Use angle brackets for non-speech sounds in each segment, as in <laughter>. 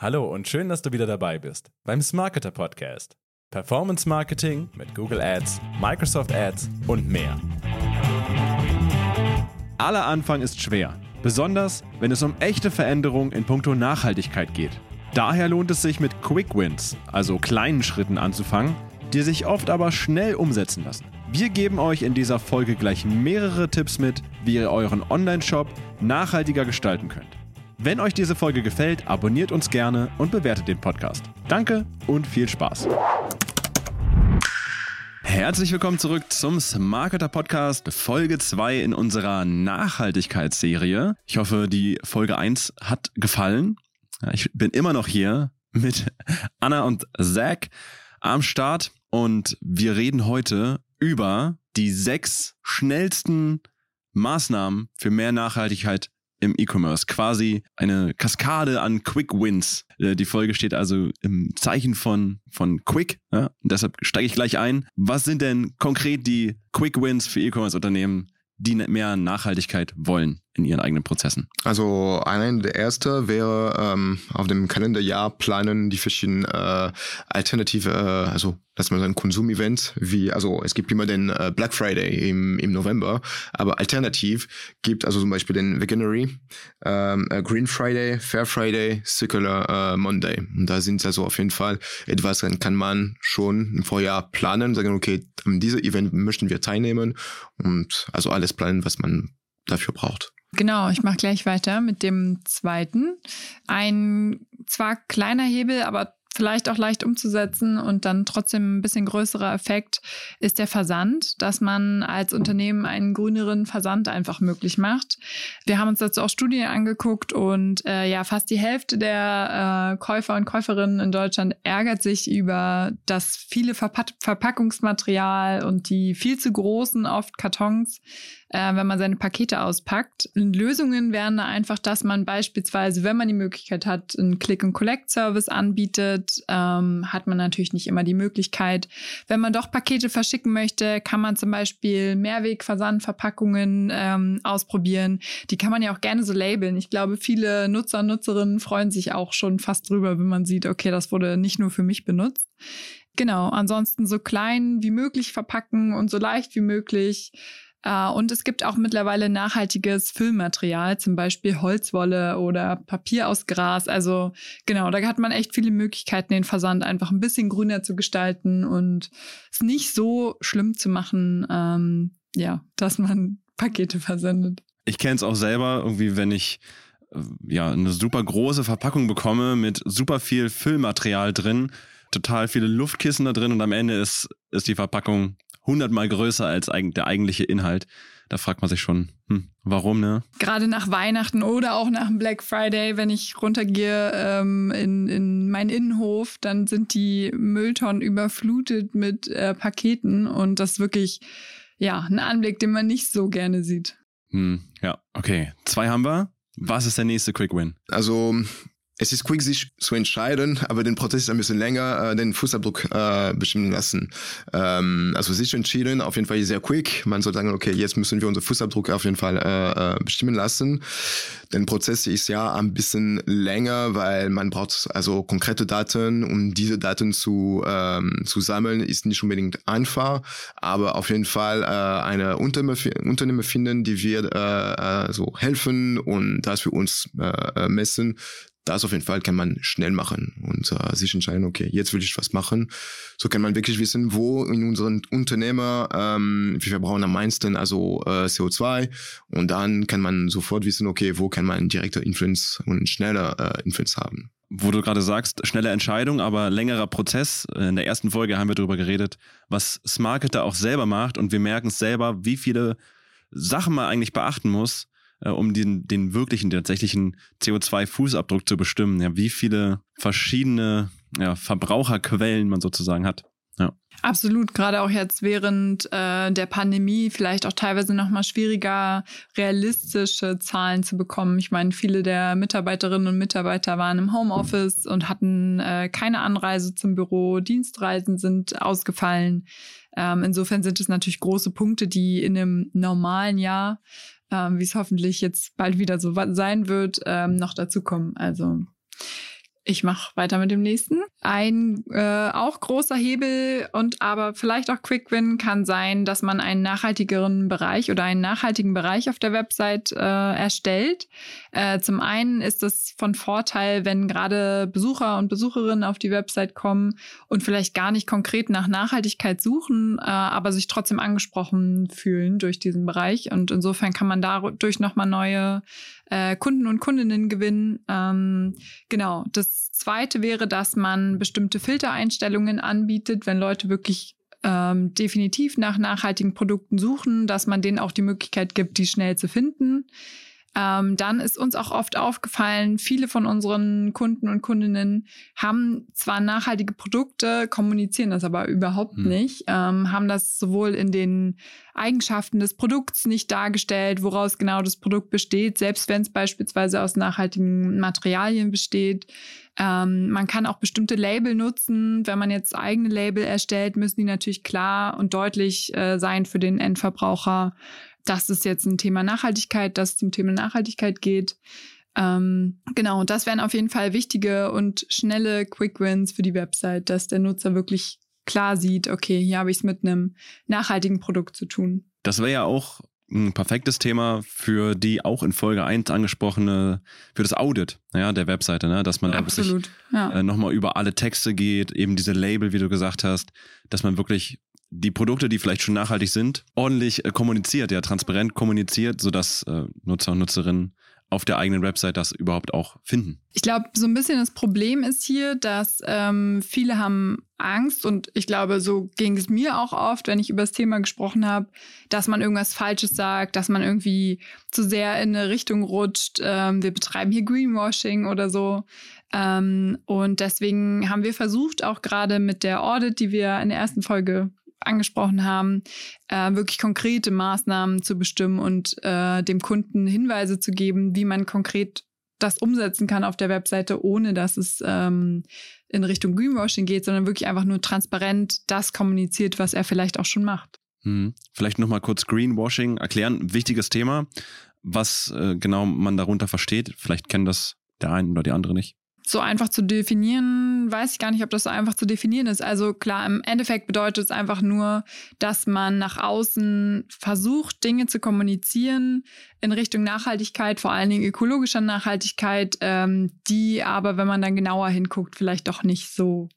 Hallo und schön, dass du wieder dabei bist beim Smarketer Podcast. Performance Marketing mit Google Ads, Microsoft Ads und mehr. Aller Anfang ist schwer, besonders wenn es um echte Veränderungen in puncto Nachhaltigkeit geht. Daher lohnt es sich mit Quick Wins, also kleinen Schritten anzufangen, die sich oft aber schnell umsetzen lassen. Wir geben euch in dieser Folge gleich mehrere Tipps mit, wie ihr euren Online-Shop nachhaltiger gestalten könnt. Wenn euch diese Folge gefällt, abonniert uns gerne und bewertet den Podcast. Danke und viel Spaß. Herzlich willkommen zurück zum Smarketer Podcast, Folge 2 in unserer Nachhaltigkeitsserie. Ich hoffe, die Folge 1 hat gefallen. Ich bin immer noch hier mit Anna und Zach am Start und wir reden heute über die sechs schnellsten Maßnahmen für mehr Nachhaltigkeit im E-Commerce. Quasi eine Kaskade an Quick Wins. Äh, die Folge steht also im Zeichen von, von Quick. Ja? Und deshalb steige ich gleich ein. Was sind denn konkret die Quick Wins für E-Commerce-Unternehmen, die mehr Nachhaltigkeit wollen in ihren eigenen Prozessen? Also ein der erste wäre ähm, auf dem Kalenderjahr planen die verschiedenen äh, alternative, äh, also dass man so ein Konsumevent wie, also es gibt immer den äh, Black Friday im, im November, aber alternativ gibt also zum Beispiel den Veganary, ähm, äh, Green Friday, Fair Friday, Circular äh, Monday. Und da sind also auf jeden Fall etwas, dann kann man schon im Vorjahr planen, sagen, okay, an diesem Event möchten wir teilnehmen und also alles planen, was man dafür braucht. Genau, ich mache gleich weiter mit dem zweiten. Ein zwar kleiner Hebel, aber vielleicht auch leicht umzusetzen und dann trotzdem ein bisschen größerer Effekt ist der Versand, dass man als Unternehmen einen grüneren Versand einfach möglich macht. Wir haben uns dazu auch Studien angeguckt und äh, ja, fast die Hälfte der äh, Käufer und Käuferinnen in Deutschland ärgert sich über das viele Verpack Verpackungsmaterial und die viel zu großen oft Kartons äh, wenn man seine Pakete auspackt. Lösungen wären da einfach, dass man beispielsweise, wenn man die Möglichkeit hat, einen Click-and-Collect-Service anbietet, ähm, hat man natürlich nicht immer die Möglichkeit. Wenn man doch Pakete verschicken möchte, kann man zum Beispiel Mehrwegversandverpackungen ähm, ausprobieren. Die kann man ja auch gerne so labeln. Ich glaube, viele Nutzer und Nutzerinnen freuen sich auch schon fast drüber, wenn man sieht, okay, das wurde nicht nur für mich benutzt. Genau, ansonsten so klein wie möglich verpacken und so leicht wie möglich. Äh, und es gibt auch mittlerweile nachhaltiges Füllmaterial, zum Beispiel Holzwolle oder Papier aus Gras. Also genau, da hat man echt viele Möglichkeiten, den Versand einfach ein bisschen grüner zu gestalten und es nicht so schlimm zu machen, ähm, ja, dass man <laughs> Pakete versendet. Ich kenne es auch selber, irgendwie, wenn ich äh, ja eine super große Verpackung bekomme mit super viel Füllmaterial drin, total viele Luftkissen da drin und am Ende ist, ist die Verpackung hundertmal größer als der eigentliche Inhalt. Da fragt man sich schon, hm, warum, ne? Gerade nach Weihnachten oder auch nach dem Black Friday, wenn ich runtergehe ähm, in, in meinen Innenhof, dann sind die Mülltonnen überflutet mit äh, Paketen und das ist wirklich, ja, ein Anblick, den man nicht so gerne sieht. Hm, ja, okay. Zwei haben wir. Was ist der nächste Quick Win? Also es ist quick, sich zu entscheiden, aber den Prozess ist ein bisschen länger, äh, den Fußabdruck äh, bestimmen lassen. Ähm, also sich entschieden, auf jeden Fall sehr quick. Man soll sagen, okay, jetzt müssen wir unseren Fußabdruck auf jeden Fall äh, äh, bestimmen lassen. Der Prozess ist ja ein bisschen länger, weil man braucht also konkrete Daten, um diese Daten zu, ähm, zu sammeln, ist nicht unbedingt einfach, aber auf jeden Fall äh, eine Unternehmer finden, die wird äh, äh, so helfen und das für uns äh, äh messen, das auf jeden Fall kann man schnell machen und äh, sich entscheiden, okay, jetzt will ich was machen. So kann man wirklich wissen, wo in unseren Unternehmer ähm, wir verbrauchen am meisten, also äh, CO2 und dann kann man sofort wissen, okay, wo kann man direkte Influence und schneller äh, Influence haben. Wo du gerade sagst, schnelle Entscheidung, aber längerer Prozess. In der ersten Folge haben wir darüber geredet, was Smarketer auch selber macht und wir merken es selber, wie viele Sachen man eigentlich beachten muss, äh, um den, den wirklichen, den tatsächlichen CO2-Fußabdruck zu bestimmen. Ja, wie viele verschiedene ja, Verbraucherquellen man sozusagen hat. Ja. Absolut, gerade auch jetzt während äh, der Pandemie vielleicht auch teilweise nochmal schwieriger, realistische Zahlen zu bekommen. Ich meine, viele der Mitarbeiterinnen und Mitarbeiter waren im Homeoffice und hatten äh, keine Anreise zum Büro, Dienstreisen sind ausgefallen. Ähm, insofern sind es natürlich große Punkte, die in einem normalen Jahr ähm, wie es hoffentlich jetzt bald wieder so sein wird, ähm, noch dazu kommen. Also ich mache weiter mit dem nächsten. Ein äh, auch großer Hebel und aber vielleicht auch Quick Win kann sein, dass man einen nachhaltigeren Bereich oder einen nachhaltigen Bereich auf der Website äh, erstellt. Äh, zum einen ist es von Vorteil, wenn gerade Besucher und Besucherinnen auf die Website kommen und vielleicht gar nicht konkret nach Nachhaltigkeit suchen, äh, aber sich trotzdem angesprochen fühlen durch diesen Bereich. Und insofern kann man dadurch nochmal neue äh, Kunden und Kundinnen gewinnen. Ähm, genau. Das zweite wäre, dass man bestimmte Filtereinstellungen anbietet, wenn Leute wirklich ähm, definitiv nach nachhaltigen Produkten suchen, dass man denen auch die Möglichkeit gibt, die schnell zu finden. Ähm, dann ist uns auch oft aufgefallen, viele von unseren Kunden und Kundinnen haben zwar nachhaltige Produkte, kommunizieren das aber überhaupt hm. nicht, ähm, haben das sowohl in den Eigenschaften des Produkts nicht dargestellt, woraus genau das Produkt besteht, selbst wenn es beispielsweise aus nachhaltigen Materialien besteht. Ähm, man kann auch bestimmte Label nutzen. Wenn man jetzt eigene Label erstellt, müssen die natürlich klar und deutlich äh, sein für den Endverbraucher das ist jetzt ein Thema Nachhaltigkeit, das zum Thema Nachhaltigkeit geht. Ähm, genau, das wären auf jeden Fall wichtige und schnelle Quick Wins für die Website, dass der Nutzer wirklich klar sieht, okay, hier habe ich es mit einem nachhaltigen Produkt zu tun. Das wäre ja auch ein perfektes Thema für die auch in Folge 1 angesprochene, für das Audit ja, der Webseite, ne? dass man da wirklich ja. äh, nochmal über alle Texte geht, eben diese Label, wie du gesagt hast, dass man wirklich die Produkte, die vielleicht schon nachhaltig sind, ordentlich äh, kommuniziert, ja, transparent kommuniziert, sodass äh, Nutzer und Nutzerinnen auf der eigenen Website das überhaupt auch finden. Ich glaube, so ein bisschen das Problem ist hier, dass ähm, viele haben Angst und ich glaube, so ging es mir auch oft, wenn ich über das Thema gesprochen habe, dass man irgendwas Falsches sagt, dass man irgendwie zu sehr in eine Richtung rutscht. Ähm, wir betreiben hier Greenwashing oder so. Ähm, und deswegen haben wir versucht, auch gerade mit der Audit, die wir in der ersten Folge angesprochen haben, äh, wirklich konkrete Maßnahmen zu bestimmen und äh, dem Kunden Hinweise zu geben, wie man konkret das umsetzen kann auf der Webseite, ohne dass es ähm, in Richtung Greenwashing geht, sondern wirklich einfach nur transparent das kommuniziert, was er vielleicht auch schon macht. Hm. Vielleicht nochmal kurz Greenwashing erklären. Wichtiges Thema, was äh, genau man darunter versteht. Vielleicht kennen das der eine oder die andere nicht so einfach zu weiß ich gar nicht, ob das so einfach zu definieren ist. Also klar, im Endeffekt bedeutet es einfach nur, dass man nach außen versucht, Dinge zu kommunizieren in Richtung Nachhaltigkeit, vor allen Dingen ökologischer Nachhaltigkeit, ähm, die aber, wenn man dann genauer hinguckt, vielleicht doch nicht so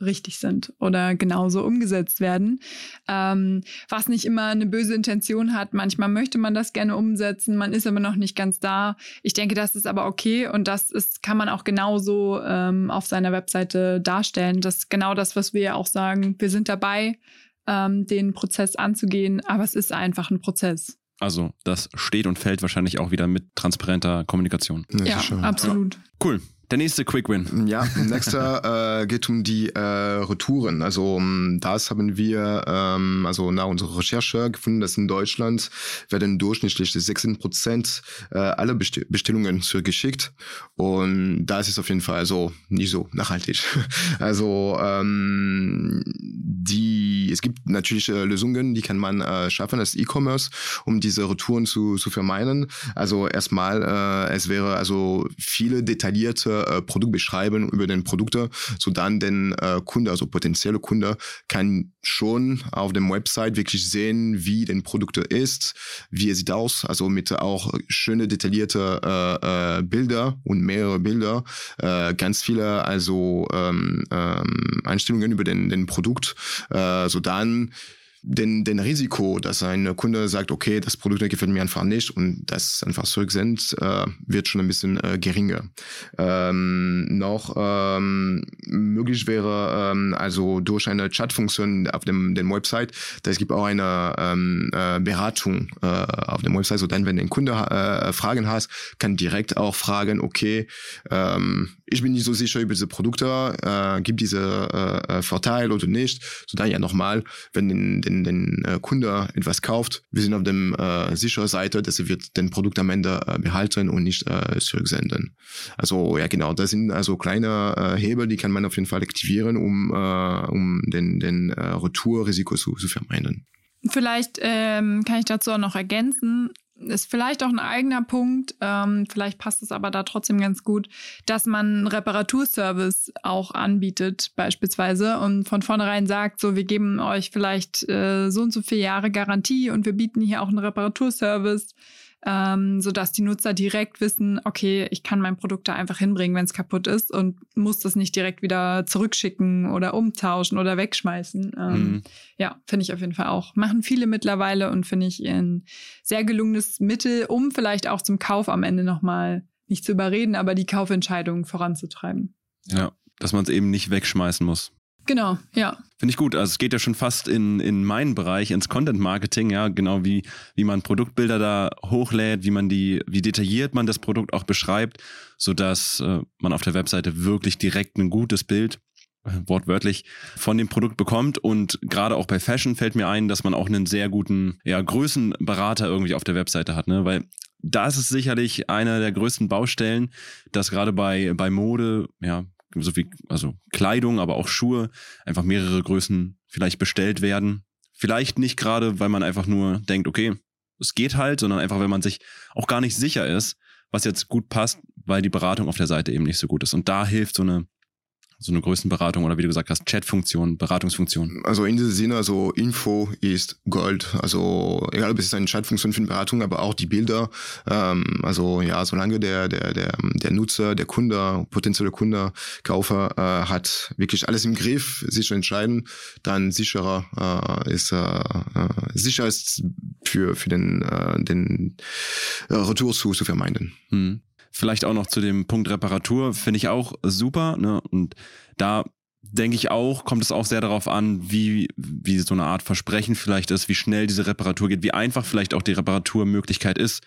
richtig sind oder genauso umgesetzt werden. Ähm, was nicht immer eine böse Intention hat. Manchmal möchte man das gerne umsetzen, man ist aber noch nicht ganz da. Ich denke, das ist aber okay und das ist, kann man auch genauso ähm, auf seiner Webseite darstellen. Das ist genau das, was wir ja auch sagen. Wir sind dabei, ähm, den Prozess anzugehen, aber es ist einfach ein Prozess. Also das steht und fällt wahrscheinlich auch wieder mit transparenter Kommunikation. Ja, ja absolut. Cool. Der nächste Quick Win. Ja, nächster äh, geht um die äh, Retouren. Also um, das haben wir ähm, also nach unserer Recherche gefunden, dass in Deutschland werden durchschnittlich 16 Prozent äh, aller Best Bestellungen zurückgeschickt und das ist auf jeden Fall also nicht so nachhaltig. <laughs> Also ähm, die es gibt natürlich äh, Lösungen, die kann man äh, schaffen als E-Commerce, um diese Retouren zu, zu vermeiden. Also erstmal äh, es wäre also viele detaillierte äh, Produkt beschreiben über den Produkte, so dann den äh, Kunde, also potenzielle Kunde, kann schon auf dem Website wirklich sehen, wie den Produkte ist, wie er sieht aus, also mit auch schöne detaillierte äh, äh, Bilder und mehrere Bilder, äh, ganz viele also ähm, ähm, Einstellungen über den, den Produkt, äh, so dann den, den Risiko, dass ein Kunde sagt, okay, das Produkt gefällt mir einfach nicht und das einfach zurücksendet, äh, wird schon ein bisschen äh, geringer. Ähm, noch ähm, möglich wäre ähm, also durch eine Chatfunktion auf dem, dem Website, da es gibt auch eine ähm, äh, Beratung äh, auf dem Website, so dann, wenn ein Kunde äh, Fragen hast, kann direkt auch fragen, okay, ähm, ich bin nicht so sicher über diese Produkte, äh, gibt diese äh, äh Vorteil oder nicht, so dann ja nochmal, wenn den, den, den äh, Kunde etwas kauft, wir sind auf dem äh, sicheren Seite, dass er wird den Produkt am Ende äh, behalten und nicht äh, zurücksenden. Also ja genau, das sind also kleine äh, Hebel, die kann man auf jeden Fall aktivieren, um, äh, um den, den äh, Retourrisiko zu, zu vermeiden. Vielleicht ähm, kann ich dazu auch noch ergänzen, ist vielleicht auch ein eigener Punkt, ähm, vielleicht passt es aber da trotzdem ganz gut, dass man einen Reparaturservice auch anbietet beispielsweise und von vornherein sagt, so wir geben euch vielleicht äh, so und so viele Jahre Garantie und wir bieten hier auch einen Reparaturservice ähm, sodass die Nutzer direkt wissen, okay, ich kann mein Produkt da einfach hinbringen, wenn es kaputt ist und muss das nicht direkt wieder zurückschicken oder umtauschen oder wegschmeißen. Ähm, mhm. Ja, finde ich auf jeden Fall auch. Machen viele mittlerweile und finde ich ein sehr gelungenes Mittel, um vielleicht auch zum Kauf am Ende nochmal nicht zu überreden, aber die Kaufentscheidung voranzutreiben. Ja, dass man es eben nicht wegschmeißen muss. Genau, ja. Finde ich gut. Also es geht ja schon fast in, in meinen Bereich, ins Content Marketing, ja, genau wie, wie man Produktbilder da hochlädt, wie man die, wie detailliert man das Produkt auch beschreibt, sodass äh, man auf der Webseite wirklich direkt ein gutes Bild äh, wortwörtlich von dem Produkt bekommt und gerade auch bei Fashion fällt mir ein, dass man auch einen sehr guten ja, Größenberater irgendwie auf der Webseite hat, ne? weil da ist sicherlich einer der größten Baustellen, dass gerade bei, bei Mode, ja, so wie, also Kleidung, aber auch Schuhe, einfach mehrere Größen vielleicht bestellt werden. Vielleicht nicht gerade, weil man einfach nur denkt, okay, es geht halt, sondern einfach, wenn man sich auch gar nicht sicher ist, was jetzt gut passt, weil die Beratung auf der Seite eben nicht so gut ist. Und da hilft so eine so eine Größenberatung oder wie du gesagt hast, Chatfunktion, Beratungsfunktion? Also in diesem Sinne, also Info ist Gold. Also egal, ob es ist eine Chatfunktion für eine Beratung, aber auch die Bilder. Ähm, also ja, solange der, der, der, der Nutzer, der Kunde, potenzielle Kunde, Kaufer äh, hat wirklich alles im Griff, sich zu entscheiden, dann sicherer äh, ist äh, äh sicher ist für, für den, äh, den äh, Retour zu, zu vermeiden. Hm. Vielleicht auch noch zu dem Punkt Reparatur, finde ich auch super. Ne? Und da denke ich auch, kommt es auch sehr darauf an, wie, wie so eine Art Versprechen vielleicht ist, wie schnell diese Reparatur geht, wie einfach vielleicht auch die Reparaturmöglichkeit ist.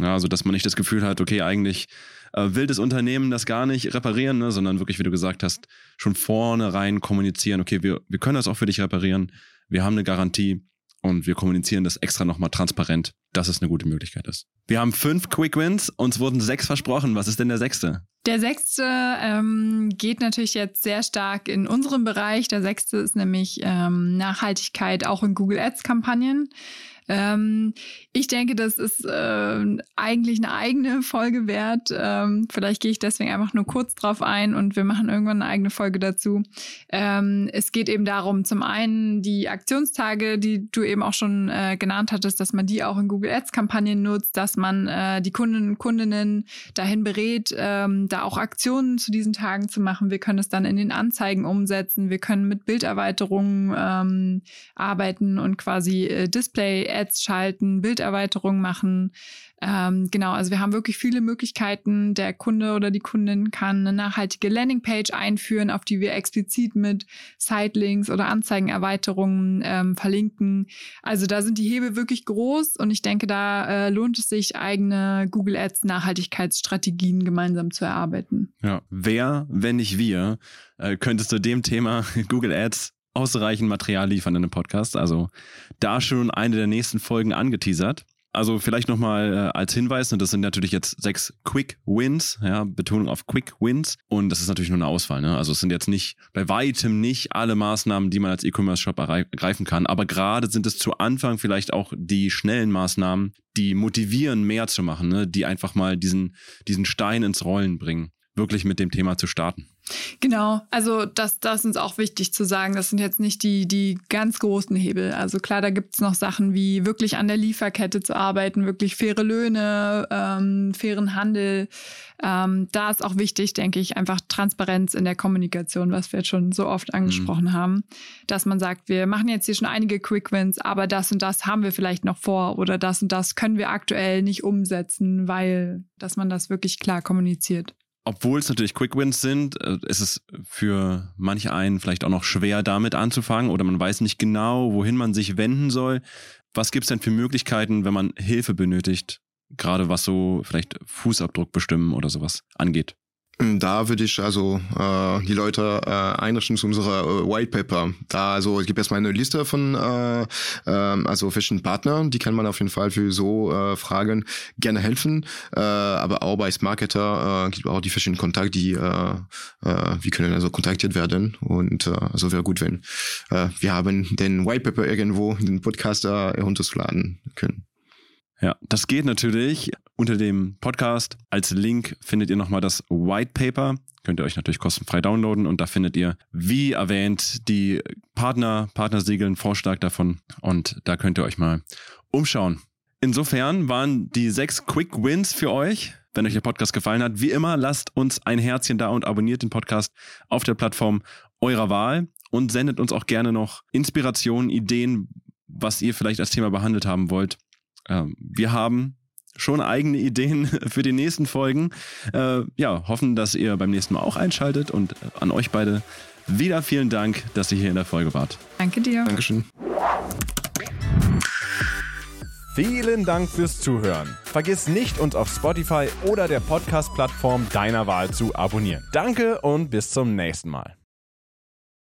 Ja, also, dass man nicht das Gefühl hat, okay, eigentlich äh, will das Unternehmen das gar nicht reparieren, ne, sondern wirklich, wie du gesagt hast, schon vornherein kommunizieren, okay, wir, wir können das auch für dich reparieren, wir haben eine Garantie und wir kommunizieren das extra nochmal transparent, dass es eine gute Möglichkeit ist. Wir haben fünf Quick Wins, uns wurden sechs versprochen. Was ist denn der sechste? Der sechste ähm, geht natürlich jetzt sehr stark in unserem Bereich. Der sechste ist nämlich ähm, Nachhaltigkeit auch in Google Ads-Kampagnen. Ähm, ich denke, das ist äh, eigentlich eine eigene Folge wert. Ähm, vielleicht gehe ich deswegen einfach nur kurz drauf ein und wir machen irgendwann eine eigene Folge dazu. Ähm, es geht eben darum, zum einen die Aktionstage, die du eben auch schon äh, genannt hattest, dass man die auch in Google Ads-Kampagnen nutzt, dass man äh, die Kunden und Kundinnen dahin berät, ähm, da auch Aktionen zu diesen Tagen zu machen. Wir können es dann in den Anzeigen umsetzen. Wir können mit Bilderweiterungen ähm, arbeiten und quasi äh, Display Ads schalten, Bilderweiterungen machen. Ähm, genau, also wir haben wirklich viele Möglichkeiten. Der Kunde oder die Kundin kann eine nachhaltige Landingpage einführen, auf die wir explizit mit Sitelinks oder Anzeigenerweiterungen ähm, verlinken. Also da sind die Hebel wirklich groß und ich denke, da äh, lohnt es sich, eigene Google Ads Nachhaltigkeitsstrategien gemeinsam zu erarbeiten. Ja, wer, wenn nicht wir, äh, könnte zu dem Thema <laughs> Google Ads ausreichend Material liefern in einem Podcast. Also da schon eine der nächsten Folgen angeteasert. Also vielleicht nochmal äh, als Hinweis, ne, das sind natürlich jetzt sechs Quick Wins, ja, Betonung auf Quick Wins. Und das ist natürlich nur eine Auswahl. Ne? Also es sind jetzt nicht, bei weitem nicht alle Maßnahmen, die man als E-Commerce-Shop ergreifen kann. Aber gerade sind es zu Anfang vielleicht auch die schnellen Maßnahmen, die motivieren, mehr zu machen, ne? die einfach mal diesen, diesen Stein ins Rollen bringen, wirklich mit dem Thema zu starten. Genau, also das, das ist uns auch wichtig zu sagen. Das sind jetzt nicht die, die ganz großen Hebel. Also klar, da gibt es noch Sachen wie wirklich an der Lieferkette zu arbeiten, wirklich faire Löhne, ähm, fairen Handel. Ähm, da ist auch wichtig, denke ich, einfach Transparenz in der Kommunikation, was wir jetzt schon so oft angesprochen mhm. haben. Dass man sagt, wir machen jetzt hier schon einige Quick Wins, aber das und das haben wir vielleicht noch vor oder das und das können wir aktuell nicht umsetzen, weil, dass man das wirklich klar kommuniziert obwohl es natürlich Quick Wins sind, äh, ist es für manche einen vielleicht auch noch schwer damit anzufangen oder man weiß nicht genau, wohin man sich wenden soll. Was gibt es denn für Möglichkeiten, wenn man Hilfe benötigt, gerade was so vielleicht Fußabdruck bestimmen oder sowas angeht? Da würde ich also äh, die Leute äh, einrichten zu unserer äh, White Paper. Da also es gibt erstmal eine Liste von äh, äh, also verschiedenen Partnern, die kann man auf jeden Fall für so äh, Fragen gerne helfen. Äh, aber auch bei Smarketer äh, gibt auch die verschiedenen Kontakte, die äh, äh, wir können also kontaktiert werden und äh, also wäre gut, wenn äh, wir haben den White Paper irgendwo in den Podcast äh, herunterzuladen können. Ja, das geht natürlich. Unter dem Podcast als Link findet ihr nochmal das White Paper. Könnt ihr euch natürlich kostenfrei downloaden und da findet ihr, wie erwähnt, die Partner, Partnersiegel, einen Vorschlag davon und da könnt ihr euch mal umschauen. Insofern waren die sechs Quick Wins für euch. Wenn euch der Podcast gefallen hat, wie immer, lasst uns ein Herzchen da und abonniert den Podcast auf der Plattform eurer Wahl und sendet uns auch gerne noch Inspirationen, Ideen, was ihr vielleicht als Thema behandelt haben wollt. Ähm, wir haben schon eigene Ideen <laughs> für die nächsten Folgen. Äh, ja, hoffen, dass ihr beim nächsten Mal auch einschaltet und an euch beide wieder vielen Dank, dass ihr hier in der Folge wart. Danke dir. Dankeschön. Vielen Dank fürs Zuhören. Vergiss nicht, uns auf Spotify oder der Podcast-Plattform deiner Wahl zu abonnieren. Danke und bis zum nächsten Mal.